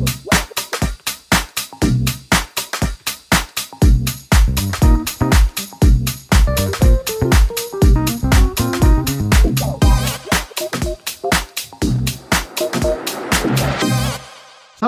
Wow.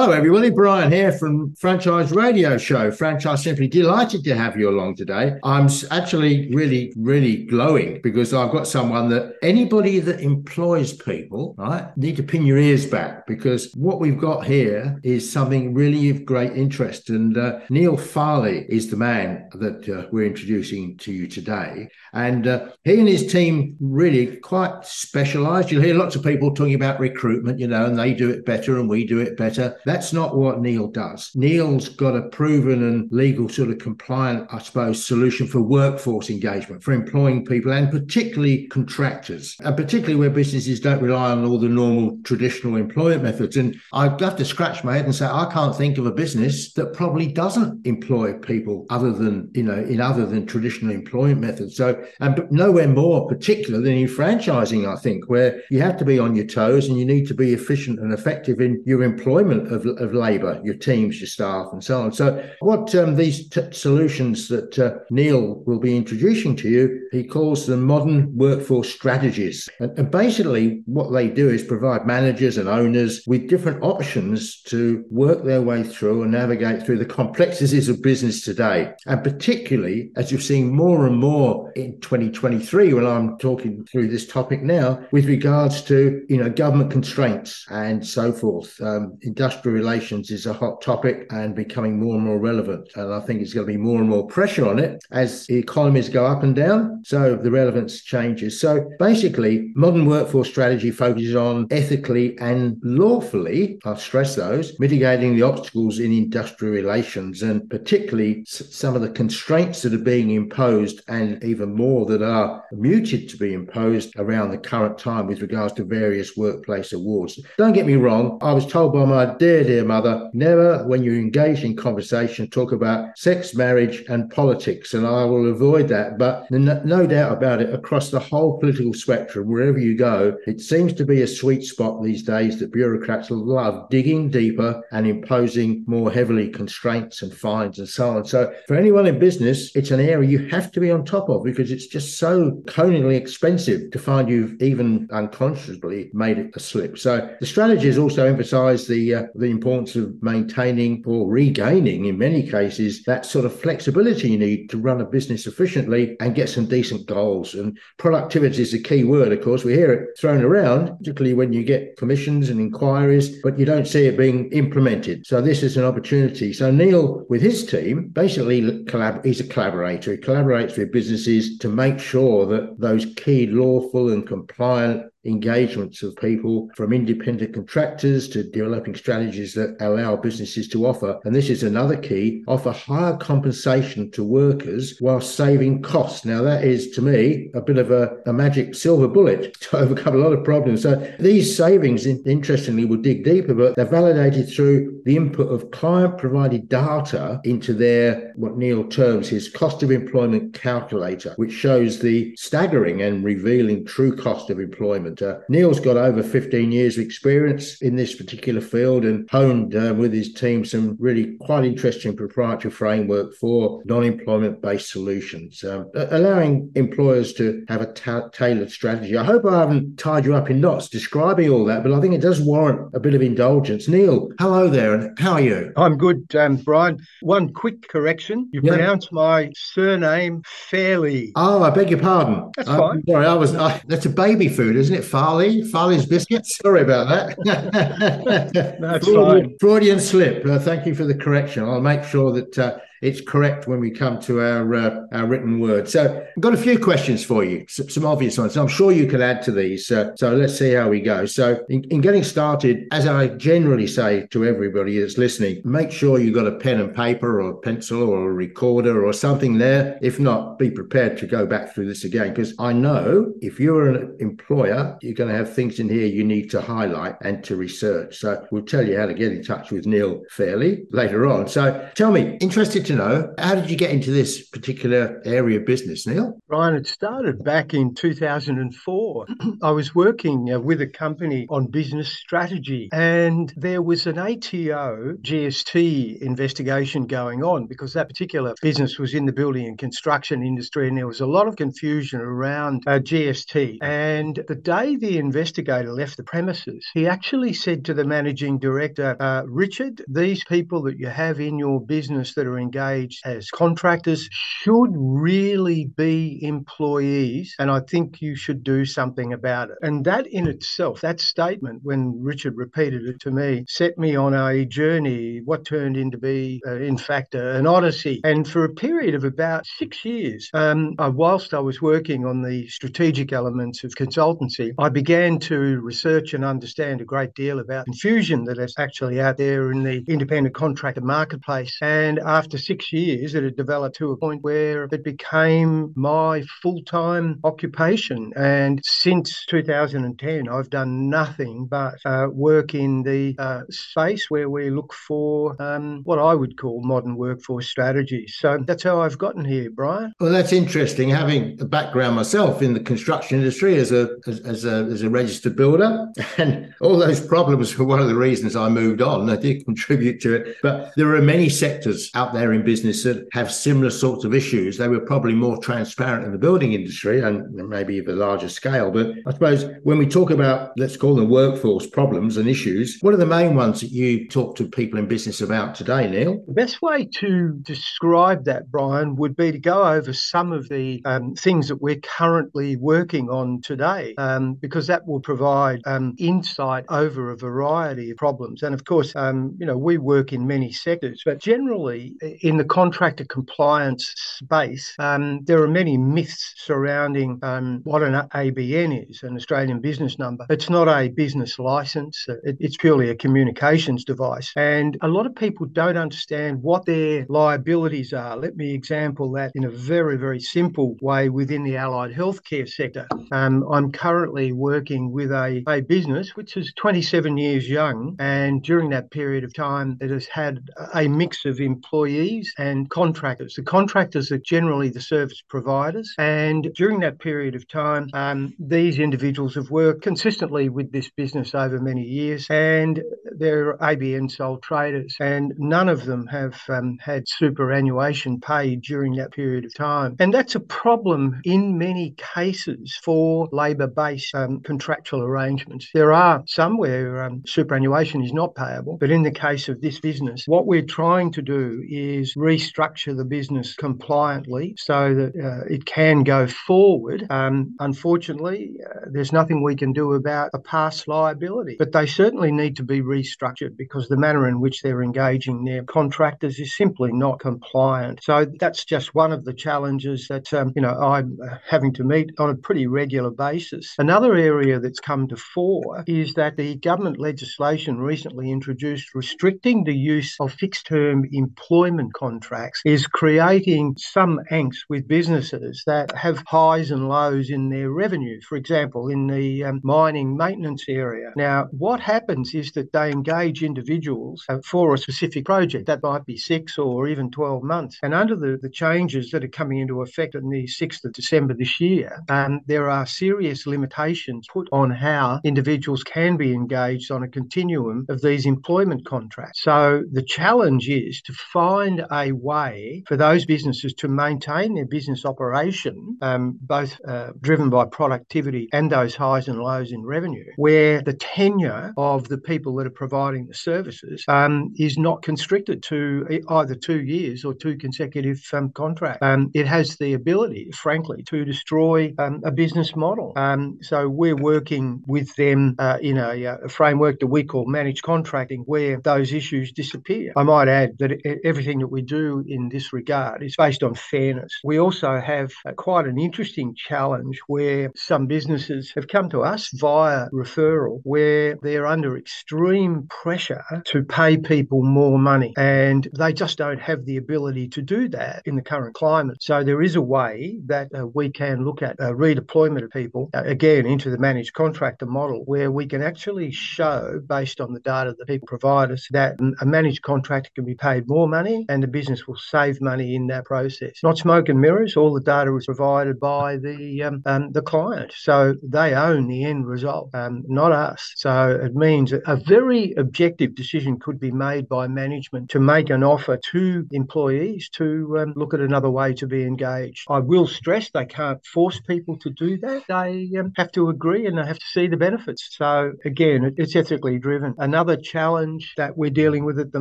Hello, everybody. Brian here from Franchise Radio Show. Franchise Simply delighted to have you along today. I'm actually really, really glowing because I've got someone that anybody that employs people, right, need to pin your ears back because what we've got here is something really of great interest. And uh, Neil Farley is the man that uh, we're introducing to you today. And uh, he and his team really quite specialized. You'll hear lots of people talking about recruitment, you know, and they do it better and we do it better. That's not what Neil does. Neil's got a proven and legal sort of compliant, I suppose, solution for workforce engagement, for employing people and particularly contractors, and particularly where businesses don't rely on all the normal traditional employment methods. And I'd have to scratch my head and say, I can't think of a business that probably doesn't employ people other than, you know, in other than traditional employment methods. So, and nowhere more particular than in franchising, I think, where you have to be on your toes and you need to be efficient and effective in your employment of, of labour, your teams, your staff, and so on. So, what um, these t- solutions that uh, Neil will be introducing to you, he calls them modern workforce strategies. And, and basically, what they do is provide managers and owners with different options to work their way through and navigate through the complexities of business today. And particularly, as you're seeing more and more in 2023, when I'm talking through this topic now, with regards to you know government constraints and so forth, um, industrial relations is a hot topic and becoming more and more relevant. And I think it's going to be more and more pressure on it as the economies go up and down. So the relevance changes. So basically, modern workforce strategy focuses on ethically and lawfully, I'll stress those, mitigating the obstacles in industrial relations and particularly some of the constraints that are being imposed and even more that are muted to be imposed around the current time with regards to various workplace awards. Don't get me wrong, I was told by my dear, dear mother, never, when you're engaged in conversation, talk about sex, marriage, and politics. And I will avoid that. But no doubt about it, across the whole political spectrum, wherever you go, it seems to be a sweet spot these days that bureaucrats love digging deeper and imposing more heavily constraints and fines and so on. So for anyone in business, it's an area you have to be on top of because it's just so coningly expensive to find you've even unconsciously made it a slip. So the strategies also emphasize the uh, the importance of maintaining or regaining, in many cases, that sort of flexibility you need to run a business efficiently and get some decent goals. And productivity is a key word, of course. We hear it thrown around, particularly when you get commissions and inquiries, but you don't see it being implemented. So this is an opportunity. So Neil, with his team, basically collab- he's a collaborator. He collaborates with businesses to make sure that those key lawful and compliant engagements of people from independent contractors to developing strategies that allow businesses to offer. And this is another key offer higher compensation to workers while saving costs. Now, that is to me a bit of a, a magic silver bullet to overcome a lot of problems. So, these savings, interestingly, will dig deeper, but they're validated through the input of client provided data into their, what Neil terms his cost of employment calculator, which shows the staggering and revealing true cost of employment uh, Neil's got over 15 years of experience in this particular field and honed uh, with his team some really quite interesting proprietary framework for non-employment based solutions, um, allowing employers to have a ta- tailored strategy. I hope I haven't tied you up in knots describing all that, but I think it does warrant a bit of indulgence. Neil, hello there, and how are you? I'm good, um, Brian. One quick correction: you yeah. pronounce my surname Fairley. Oh, I beg your pardon. That's uh, fine. Sorry, I was. I, that's a baby food, isn't it? Farley? Farley's biscuits? Sorry about that. That's Freudian, fine. Freudian slip. Uh, thank you for the correction. I'll make sure that uh, it's correct when we come to our uh, our written word. So I've got a few questions for you, some, obvious ones. I'm sure you can add to these. Uh, so let's see how we go. So in, in, getting started, as I generally say to everybody that's listening, make sure you've got a pen and paper or a pencil or a recorder or something there. If not, be prepared to go back through this again because I know if you're an employer, you're going to have things in here you need to highlight and to research. So we'll tell you how to get in touch with Neil Fairley later on. So tell me, interested to to know how did you get into this particular area of business, Neil? Brian, it started back in 2004. I was working uh, with a company on business strategy, and there was an ATO GST investigation going on because that particular business was in the building and construction industry, and there was a lot of confusion around uh, GST. And the day the investigator left the premises, he actually said to the managing director, uh, Richard, these people that you have in your business that are engaged as contractors should really be employees, and I think you should do something about it. And that in itself, that statement, when Richard repeated it to me, set me on a journey, what turned into be, uh, in fact, uh, an odyssey. And for a period of about six years, um, whilst I was working on the strategic elements of consultancy, I began to research and understand a great deal about confusion that is actually out there in the independent contractor marketplace. And after six years, it had developed to a point where it became my full time occupation. And since 2010, I've done nothing but uh, work in the uh, space where we look for um, what I would call modern workforce strategies. So that's how I've gotten here, Brian. Well, that's interesting. Having a background myself in the construction industry as a as, as a as a registered builder, and all those problems were one of the reasons I moved on. I did contribute to it, but there are many sectors out there in business that have similar sorts of issues. They were probably more transparent in the building industry and maybe of a larger scale. But I suppose when we talk about let's call them workforce problems and issues, what are the main ones that you talk to people in business about today, Neil? The best way to describe that, Brian, would be to go over some of the um, things that we're currently working on today, um, because that will provide um, insight over a variety of problems. And of course, um, you know, we work in many sectors, but generally in the contractor compliance space, um, there are many myths surrounding um, what an ABN is, an Australian business number. It's not a business license, it, it's purely a communications device. And a lot of people don't understand what their liabilities are. Let me example that in a very, very simple way within the allied healthcare sector. Um, I'm currently working with a, a business which is 27 years young, and during that period of time, it has had a mix of employees and contractors. The contractors are generally the service providers, and during that period of time, um, these individuals have worked consistently with this business over many years, and they're ABN sole traders, and none of them have um, had superannuation paid during that period of time. And that's a problem in many cases for labour based um, contractual arrangements. There are some where um, superannuation is not payable, but in the case of this business, what we're trying to do is restructure the business compliantly so that uh, it can go forward. Um, unfortunately, uh, there's nothing we can do about a past liability, but they certainly need to be restructured because the manner in which they're engaging their contractors is simply not compliant. So that's just one of the challenges that um, you know I'm having to meet on a pretty regular basis. Another area that's come to fore is that the government legislation recently introduced restricting the use of fixed-term employment contracts is creating some angst with businesses that have highs and lows in their revenue. For example, in the um, mining maintenance area. Now, what happens is that they engage individuals uh, for a specific project that might be six or even 12 months. And under the, the changes that are coming into effect on the 6th of December this year, um, there are serious limitations put on how individuals can be engaged on a continuum of these employment contracts. So the challenge is to find a way for those businesses to maintain their business operation, um, both uh, driven by productivity and those highs and lows in revenue, where the tenure of the people that are providing the services um, is not constricted to either two years or two consecutive um, contracts. Um, it has the ability, frankly, to destroy um, a business model. Um, so we're working with them uh, in a, uh, a, framework that we call managed contracting, where those issues disappear. I might add that everything that we do in this regard is based on fairness. We also have uh, quite an interesting challenge where some businesses have come to us via referral, where they're under extreme pressure to pay people more money, and they just don't have the ability to do that in the current climate. So there is a way that uh, we can look at uh, redeployment of people uh, again into the managed contractor model, where we can actually show, based on the data that people provide us, that a managed contractor can be paid more money and the business will save money in that process. Not smoke and mirrors. All the data is provided by the um, um, the client, so they own the end result, um, not us. So it means a very objective decision could be made by management to make an offer to employees to um, look at another way to be engaged. I will stress they can't force people to do that. They um, have to agree and they have to see the benefits. So again, it's ethically driven. Another challenge that we're dealing with at the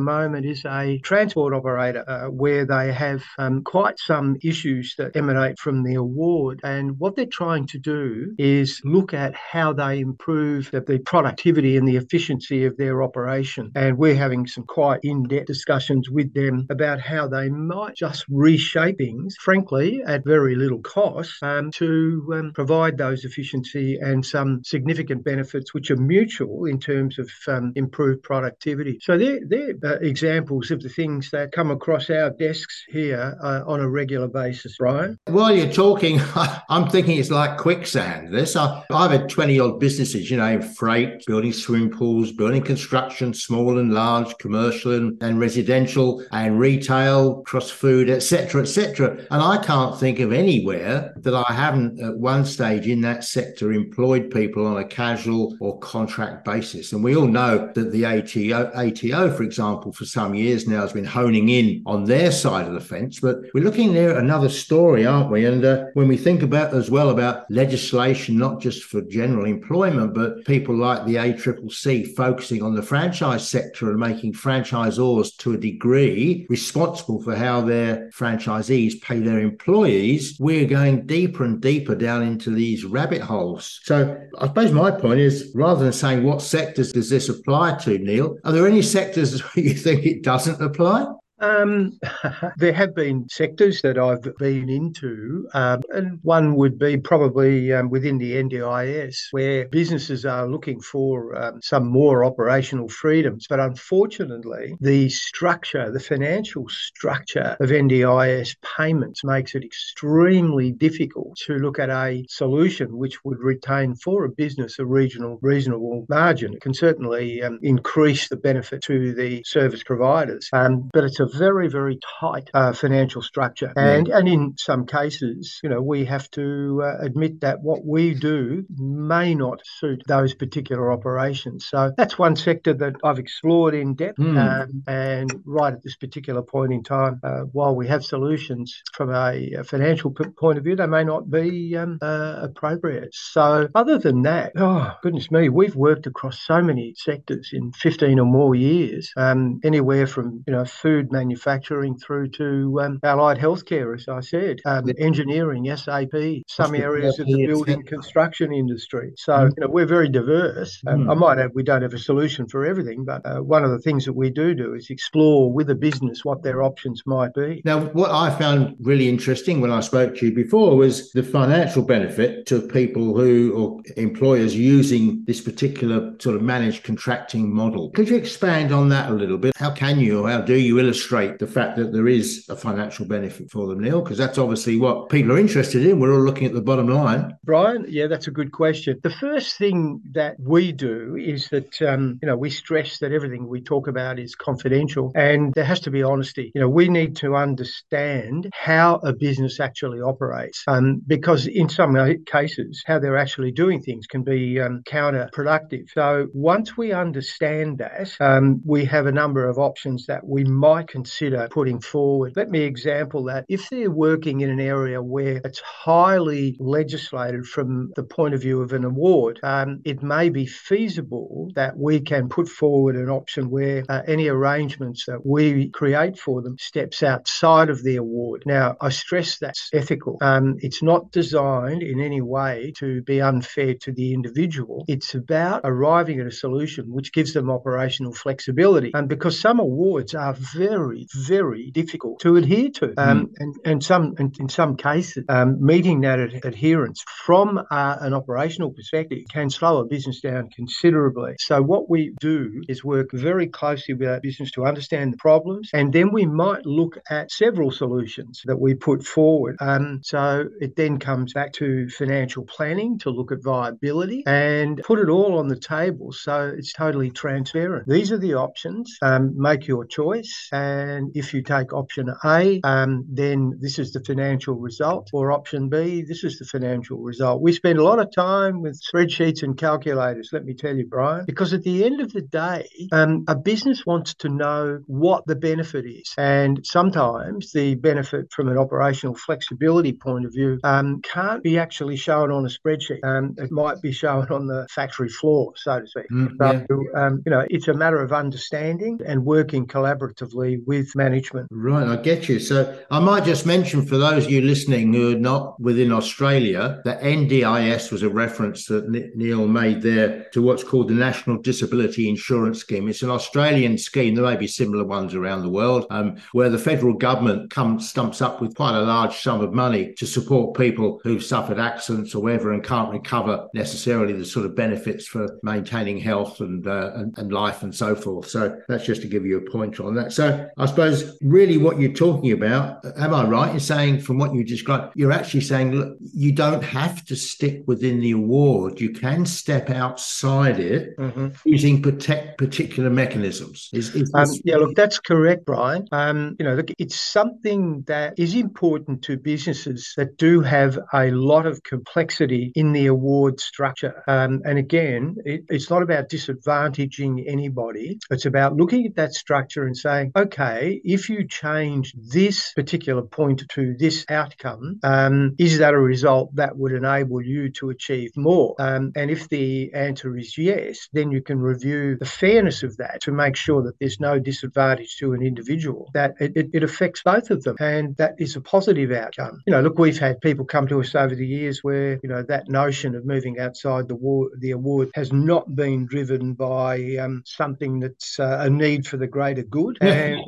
moment is a transport operator uh, where they have um, quite some issues that emanate from the award. And what they're trying to do is look at how they improve the, the productivity and the efficiency of their operation. And we're having some quite in depth discussions with them about how they might just reshape things, frankly, at very little cost um, to um, provide those efficiency and some significant benefits which are mutual in terms of um, improved productivity. So they're, they're uh, examples of the things that come across our desks here uh, on a regular basis, Brian. While you're talking, I'm thinking it's like quicksand. This I, I've had 20 odd businesses, you know, freight, building swimming pools, building construction, small and large, commercial and, and residential, and retail, cross food, etc., etc. And I can't think of anywhere that I haven't at one stage in that sector employed people on a casual or contract basis. And we all know that the ATO, ATO, for example, for some years now has been honing in on their side of the fence. But we're looking there at another story, aren't we? And uh, when we think about as well about legislation, not just for general employment, but people like the ACCC focusing on the franchise sector and making franchisors to a degree responsible for how their franchisees pay their employees, we're going deeper and deeper down into these rabbit holes. So I suppose my point is rather than saying what sectors does this apply to, Neil, are there any sectors you think it doesn't apply? Um, there have been sectors that I've been into, um, and one would be probably um, within the NDIS, where businesses are looking for um, some more operational freedoms. But unfortunately, the structure, the financial structure of NDIS payments makes it extremely difficult to look at a solution which would retain for a business a regional, reasonable margin. It can certainly um, increase the benefit to the service providers, um, but it's a very, very tight uh, financial structure. And, and in some cases, you know, we have to uh, admit that what we do may not suit those particular operations. So that's one sector that I've explored in depth. Mm. Um, and right at this particular point in time, uh, while we have solutions from a, a financial p- point of view, they may not be um, uh, appropriate. So other than that, oh, goodness me, we've worked across so many sectors in 15 or more years, um, anywhere from, you know, food manufacturing through to um, allied healthcare, as I said, um, engineering, SAP, some areas of the building construction industry. So, mm. you know, we're very diverse. Um, mm. I might add we don't have a solution for everything, but uh, one of the things that we do do is explore with a business what their options might be. Now, what I found really interesting when I spoke to you before was the financial benefit to people who or employers using this particular sort of managed contracting model. Could you expand on that a little bit? How can you or how do you illustrate? Illustrate the fact that there is a financial benefit for them, Neil? Because that's obviously what people are interested in. We're all looking at the bottom line. Brian, yeah, that's a good question. The first thing that we do is that, um, you know, we stress that everything we talk about is confidential and there has to be honesty. You know, we need to understand how a business actually operates um, because in some cases, how they're actually doing things can be um, counterproductive. So once we understand that, um, we have a number of options that we might consider putting forward. Let me example that. If they're working in an area where it's highly legislated from the point of view of an award, um, it may be feasible that we can put forward an option where uh, any arrangements that we create for them steps outside of the award. Now, I stress that's ethical. Um, it's not designed in any way to be unfair to the individual. It's about arriving at a solution which gives them operational flexibility. And because some awards are very very, very difficult to adhere to. Um, mm. and, and some, and in some cases, um, meeting that ad- adherence from uh, an operational perspective can slow a business down considerably. So what we do is work very closely with our business to understand the problems, and then we might look at several solutions that we put forward. Um, so it then comes back to financial planning to look at viability and put it all on the table so it's totally transparent. These are the options. Um, make your choice. And And if you take option A, um, then this is the financial result, or option B, this is the financial result. We spend a lot of time with spreadsheets and calculators, let me tell you, Brian, because at the end of the day, um, a business wants to know what the benefit is. And sometimes the benefit from an operational flexibility point of view um, can't be actually shown on a spreadsheet. Um, it might be shown on the factory floor, so to speak. Mm, yeah. So, um, you know, it's a matter of understanding and working collaboratively with management. Right, I get you. So I might just mention for those of you listening who are not within Australia that NDIS was a reference that Neil made there to what's called the National Disability Insurance Scheme. It's an Australian scheme. There may be similar ones around the world um, where the federal government comes stumps up with quite a large sum of money to support people who've suffered accidents or whatever and can't recover necessarily the sort of benefits for maintaining health and, uh, and, and life and so forth. So that's just to give you a pointer on that. So I suppose really what you're talking about, am I right in saying from what you described, you're actually saying look, you don't have to stick within the award. You can step outside it mm-hmm. using protect, particular mechanisms. Is, is um, yeah, look, that's correct, Brian. Um, you know, look, it's something that is important to businesses that do have a lot of complexity in the award structure. Um, and again, it, it's not about disadvantaging anybody. It's about looking at that structure and saying, okay, if you change this particular point to this outcome, um, is that a result that would enable you to achieve more? Um, and if the answer is yes, then you can review the fairness of that to make sure that there's no disadvantage to an individual, that it, it, it affects both of them. And that is a positive outcome. You know, look, we've had people come to us over the years where, you know, that notion of moving outside the, war, the award has not been driven by um, something that's uh, a need for the greater good. And,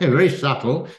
Very subtle.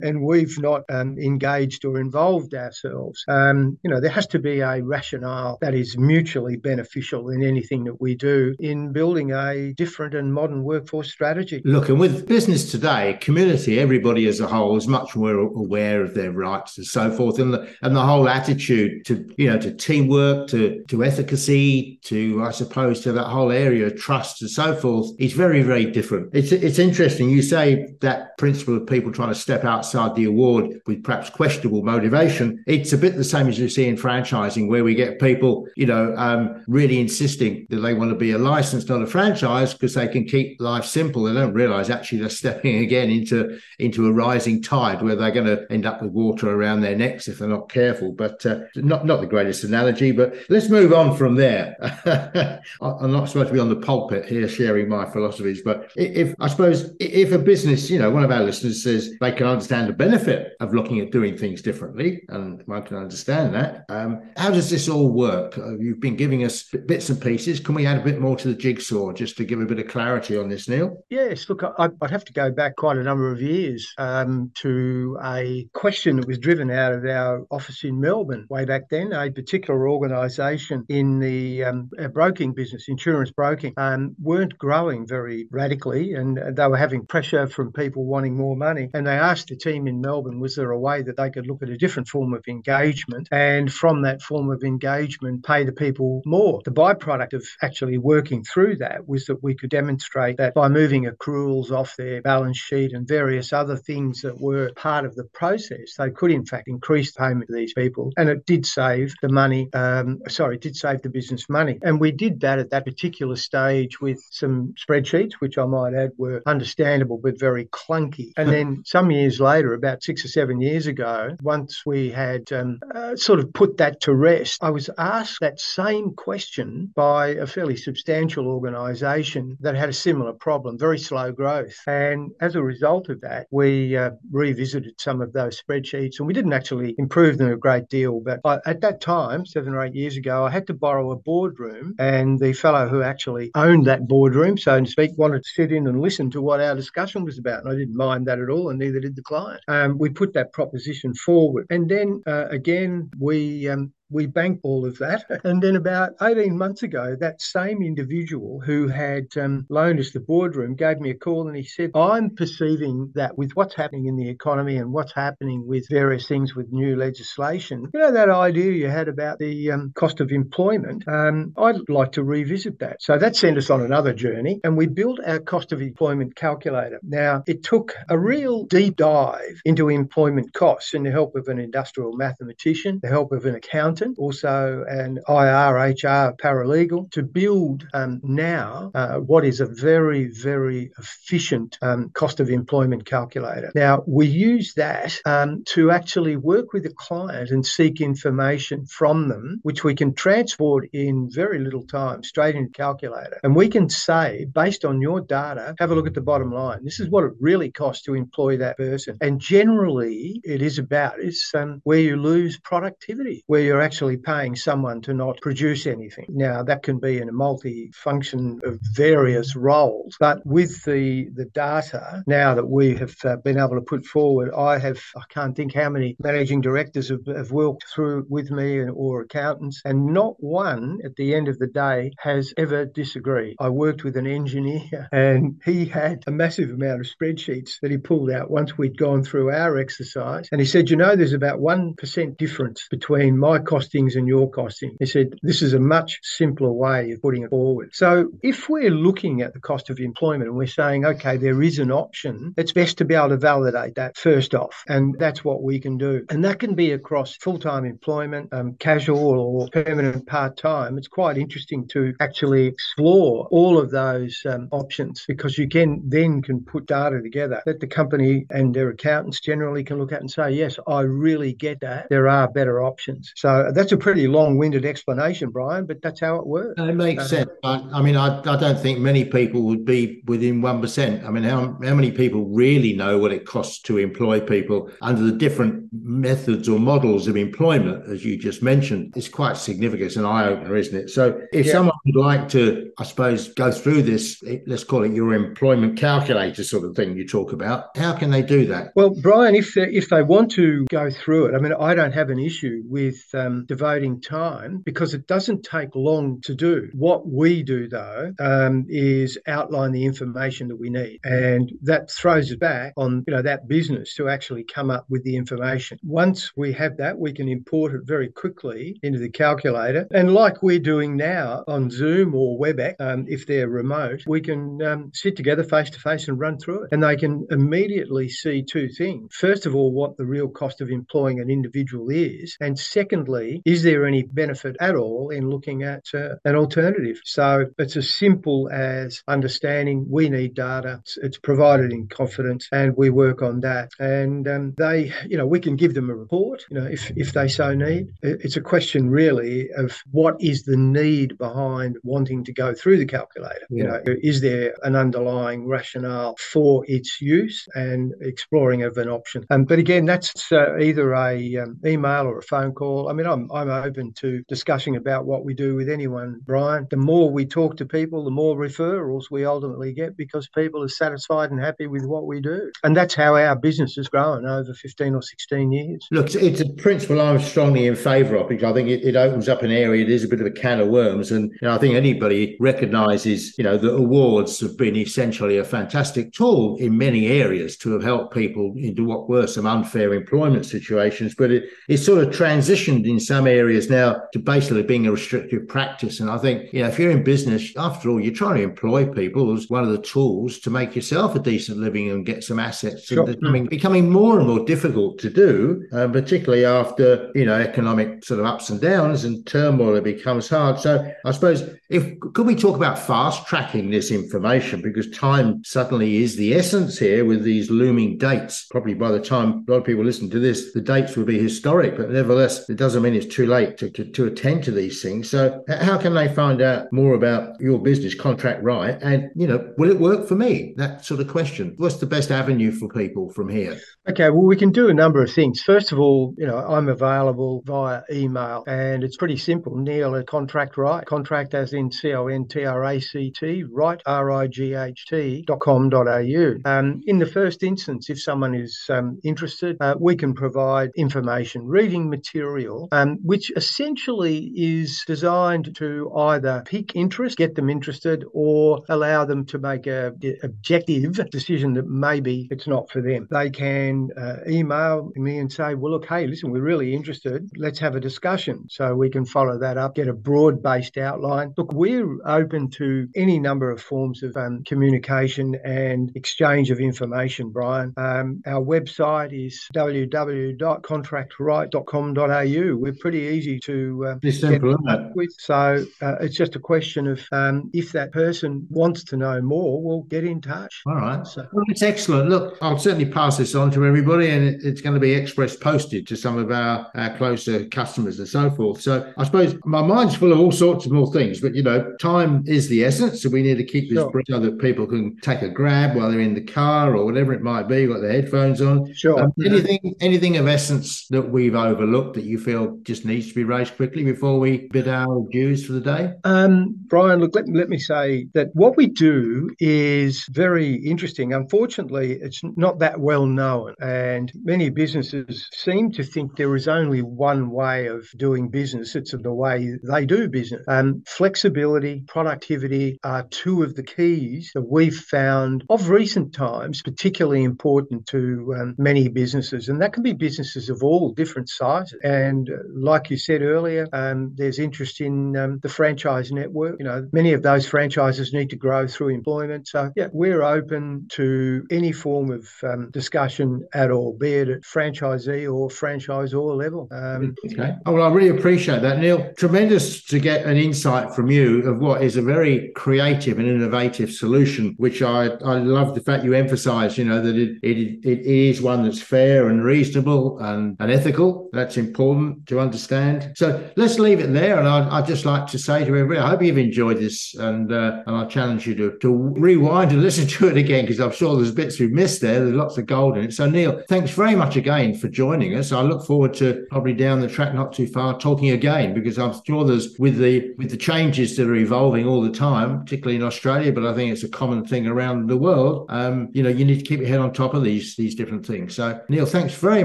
and we've not um, engaged or involved ourselves. Um, you know, there has to be a rationale that is mutually beneficial in anything that we do in building a different and modern workforce strategy. Look, and with business today, community, everybody as a whole is much more aware of their rights and so forth, and the and the whole attitude to you know to teamwork, to to efficacy, to I suppose to that whole area of trust and so forth is very very different. It's it's interesting. You say that principle of people trying to step outside the award with perhaps questionable motivation. It's a bit the same as you see in franchising, where we get people you know um, really insisting that they want to be a license, not a franchise, because they can keep life simple. They don't realize actually they're stepping again into into a rising tide where they're going to end up with water around their necks if they're not careful. But uh, not not the greatest analogy. But let's move on from there. I'm not supposed to be on the pulpit here sharing my philosophies, but if I suppose if a business, you know, one of our listeners says they can understand the benefit of looking at doing things differently, and I can understand that. Um, how does this all work? Uh, you've been giving us bits and pieces. Can we add a bit more to the jigsaw just to give a bit of clarity on this, Neil? Yes. Look, I, would have to go back quite a number of years um, to a question that was driven out of our office in Melbourne way back then. A particular organisation in the um, broking business, insurance broking, um, weren't growing very radically, and they were having pressure from people wanting more money. And they asked the team in Melbourne, was there a way that they could look at a different form of engagement, and from that form of engagement, pay the people more? The byproduct of actually working through that was that we could demonstrate that by moving accruals off their balance sheet and various other things that were part of the process, they could in fact increase payment to these people, and it did save the money. Um, sorry, it did save the business money, and we did that at that particular stage with some spreadsheets, which I might add were understandable but very clunky. And then some years later, about six or seven years ago, once we had um, uh, sort of put that to rest, I was asked that same question by a fairly substantial organisation that had a similar problem, very slow growth. And as a result of that, we uh, revisited some of those spreadsheets and we didn't actually improve them a great deal. But I, at that time, seven or eight years ago, I had to borrow a boardroom and the fellow who actually owned that boardroom, so to speak, wanted to sit in and listen to what our discussion was about. And I didn't mind that at all, and neither did the client. Um, we put that proposition forward. And then uh, again, we um, we banked all of that. And then about 18 months ago, that same individual who had um, loaned us the boardroom gave me a call and he said, I'm perceiving that with what's happening in the economy and what's happening with various things with new legislation, you know, that idea you had about the um, cost of employment, um, I'd like to revisit that. So that sent us on another journey and we built our cost of employment calculator. Now, it took a real deep dive into employment costs and the help of an industrial mathematician, the help of an accountant, also an IR, HR paralegal to build um, now uh, what is a very, very efficient um, cost of employment calculator. Now, we use that um, to actually work with a client and seek information from them, which we can transport in very little time straight into calculator. And we can say, based on your data, have a look at the bottom line. This is what it really costs to employ that person. And generally, it is about is um, where you lose productivity, where you're actually paying someone to not produce anything. Now, that can be in a multi-function of various roles, but with the the data now that we have uh, been able to put forward, I have I can't think how many managing directors have, have worked through with me and, or accountants, and not one at the end of the day has ever disagreed. I worked with an engineer, and he had a massive amount of spreadsheets that he pulled out once we'd gone through our exercise, and he said, "You know, there's about one percent difference between my costings and your costing." He said, "This is a much simpler way of putting it forward." So, if we're looking at the cost of employment and we're saying, "Okay, there is an option," it's best to be able to validate that first off, and that's what we can do, and that can be across full-time employment, um, casual or permanent part-time. It's quite interesting to actually explore all of those um, options because you can then can put data together that the company and their accountants generally can look at and say, yes, I really get that. There are better options. So that's a pretty long-winded explanation, Brian, but that's how it works. It makes sense. I, I mean, I, I don't think many people would be within 1%. I mean, how, how many people really know what it costs to employ people under the different methods or models of employment, as you just mentioned? It's quite significant. It's an eye opener, isn't it? So if yeah. someone would like to, I suppose, go through this, let's call it your employment calculator sort of thing you talk about, how can they do that? Well, Brian, if they, if they want to go through it, I mean, I don't have an issue with um, devoting time because it doesn't take long to do. What we do, though, um, is outline the information that we need, and that throws it back on you know that business to actually come up with the information. Once we have that, we can import it very quickly into the calculator, and like we're doing now on Zoom or WebEx, um, if they're remote, we can um, sit together face to face and run through it, and they can immediately see two things. First of all, what the real cost of employing an individual is, and secondly, is there any benefit at all in looking at uh, an alternative? So it's as simple as understanding we need data. It's, it's provided in confidence, and we work on that. And um, they, you know, we can give them a report, you know, if if they so need. It's a question really of what is the need behind wanting to go through the calculator. Yeah. You know, is there an underlying rationale for its use and exploring of an option? Um, but again, that's uh, either a um, email or a phone call. I mean, I'm I'm open to discussing about what we do with anyone, Brian. The more we talk to people, the more referrals we ultimately get because people are satisfied and happy with what we do, and that's how our business has grown over 15 or 16 years. Look, it's a principle I'm strongly in favour of because I think it, it opens up an area. It is a bit of a can of worms, and you know, I think anybody recognises, you know, that awards have been essentially a fantastic tool in many areas to have helped people into what were some unfair employment situations, but it, it's sort of transitioned in some areas now to basically being a restrictive practice. And I think, you know, if you're in business, after all, you're trying to employ people as one of the tools to make yourself a decent living and get some assets. Sure. And becoming, becoming more and more difficult to do, uh, particularly after, you know, economic sort of ups and downs and turmoil, it becomes hard. So I suppose if could we talk about fast tracking this information because time suddenly is the essence here with these looming dates. Probably by the time a lot of people listen to this, the dates will be historic, but nevertheless, it doesn't mean it's too late to, to, to attend to these things. So how can they find out more about your business ContractRight? And, you know, will it work for me? That sort of question. What's the best avenue for people from here? Okay, well, we can do a number of things. First of all, you know, I'm available via email and it's pretty simple. Neil at ContractRight, contract as in C O N T R A C T, right, R I G H T dot com dot au. Um, in the first instance, if someone is um, interested, uh, we can provide information, reading material um, which essentially is designed to either pique interest, get them interested, or allow them to make a, a objective decision that maybe it's not for them. They can uh, email me and say, "Well, look, hey, listen, we're really interested. Let's have a discussion." So we can follow that up, get a broad-based outline. Look, we're open to any number of forms of um, communication and exchange of information. Brian, um, our website is www.contractright.com.au. We're pretty easy to uh, get simple, with. So uh, it's just a question of um, if that person wants to know more, we'll get in touch. All right. So, well, it's excellent. Look, I'll certainly pass this on to everybody, and it's going to be express posted to some of our, our closer customers and so forth. So I suppose my mind's full of all sorts of more things, but you know, time is the essence, so we need to keep this sure. so that people can take a grab while they're in the car or whatever it might be, got their headphones on. Sure. Um, anything, anything of essence that we've overlooked that you feel just needs to be raised quickly before we bid our dues for the day? Um, Brian, look, let, let me say that what we do is very interesting. Unfortunately, it's not that well known, and many businesses seem to think there is only one way of doing business. It's the way they do business. Um, flexibility, productivity are two of the keys that we've found of recent times particularly important to um, many businesses, and that can be businesses of all different sizes. And uh, like you said earlier, um, there's interest in um, the franchise network. You know, many of those franchises need to grow through employment. So yeah, we're open to any form of um, discussion at all, be it at franchisee or franchisor level. Um, okay. Oh, well, I really appreciate that, Neil. Tremendous to get an insight from you of what is a very creative and innovative solution, which I, I love the fact you emphasize, you know, that it, it, it is one that's fair and reasonable and, and ethical. That's important to understand. So let's leave it there. And I'd, I'd just like to say to everybody, I hope you've enjoyed this and, uh, and I challenge you to, to rewind and listen to it again because I'm sure there's bits we've missed there. There's lots of gold in it. So Neil, thanks very much again for joining us. I look forward to probably down the track not too far talking again because I'm sure there's with the with the changes that are evolving all the time, particularly in Australia, but I think it's a common thing around the world. Um, you know, you need to keep your head on top of these these different things. So Neil, thanks very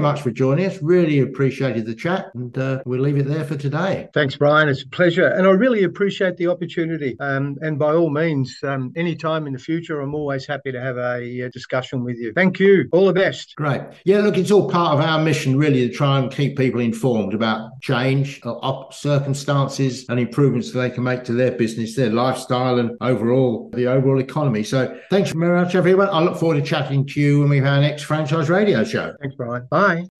much for joining us. Really appreciated the chat, and uh, we'll leave it there for today. Thanks, Brian. It's a pleasure, and I really appreciate the opportunity. Um, and by all means, um, anytime in the future, I'm always happy to have a, a discussion with you. Thank you. All the best. Great. Yeah, look, it's all part of our mission, really, to try and keep people informed about change, uh, circumstances, and improvements that they can make to their business, their lifestyle, and overall the overall economy. So, thanks very much, everyone. I look forward to chatting to you when we have our next franchise radio show. Thanks, Brian. Bye.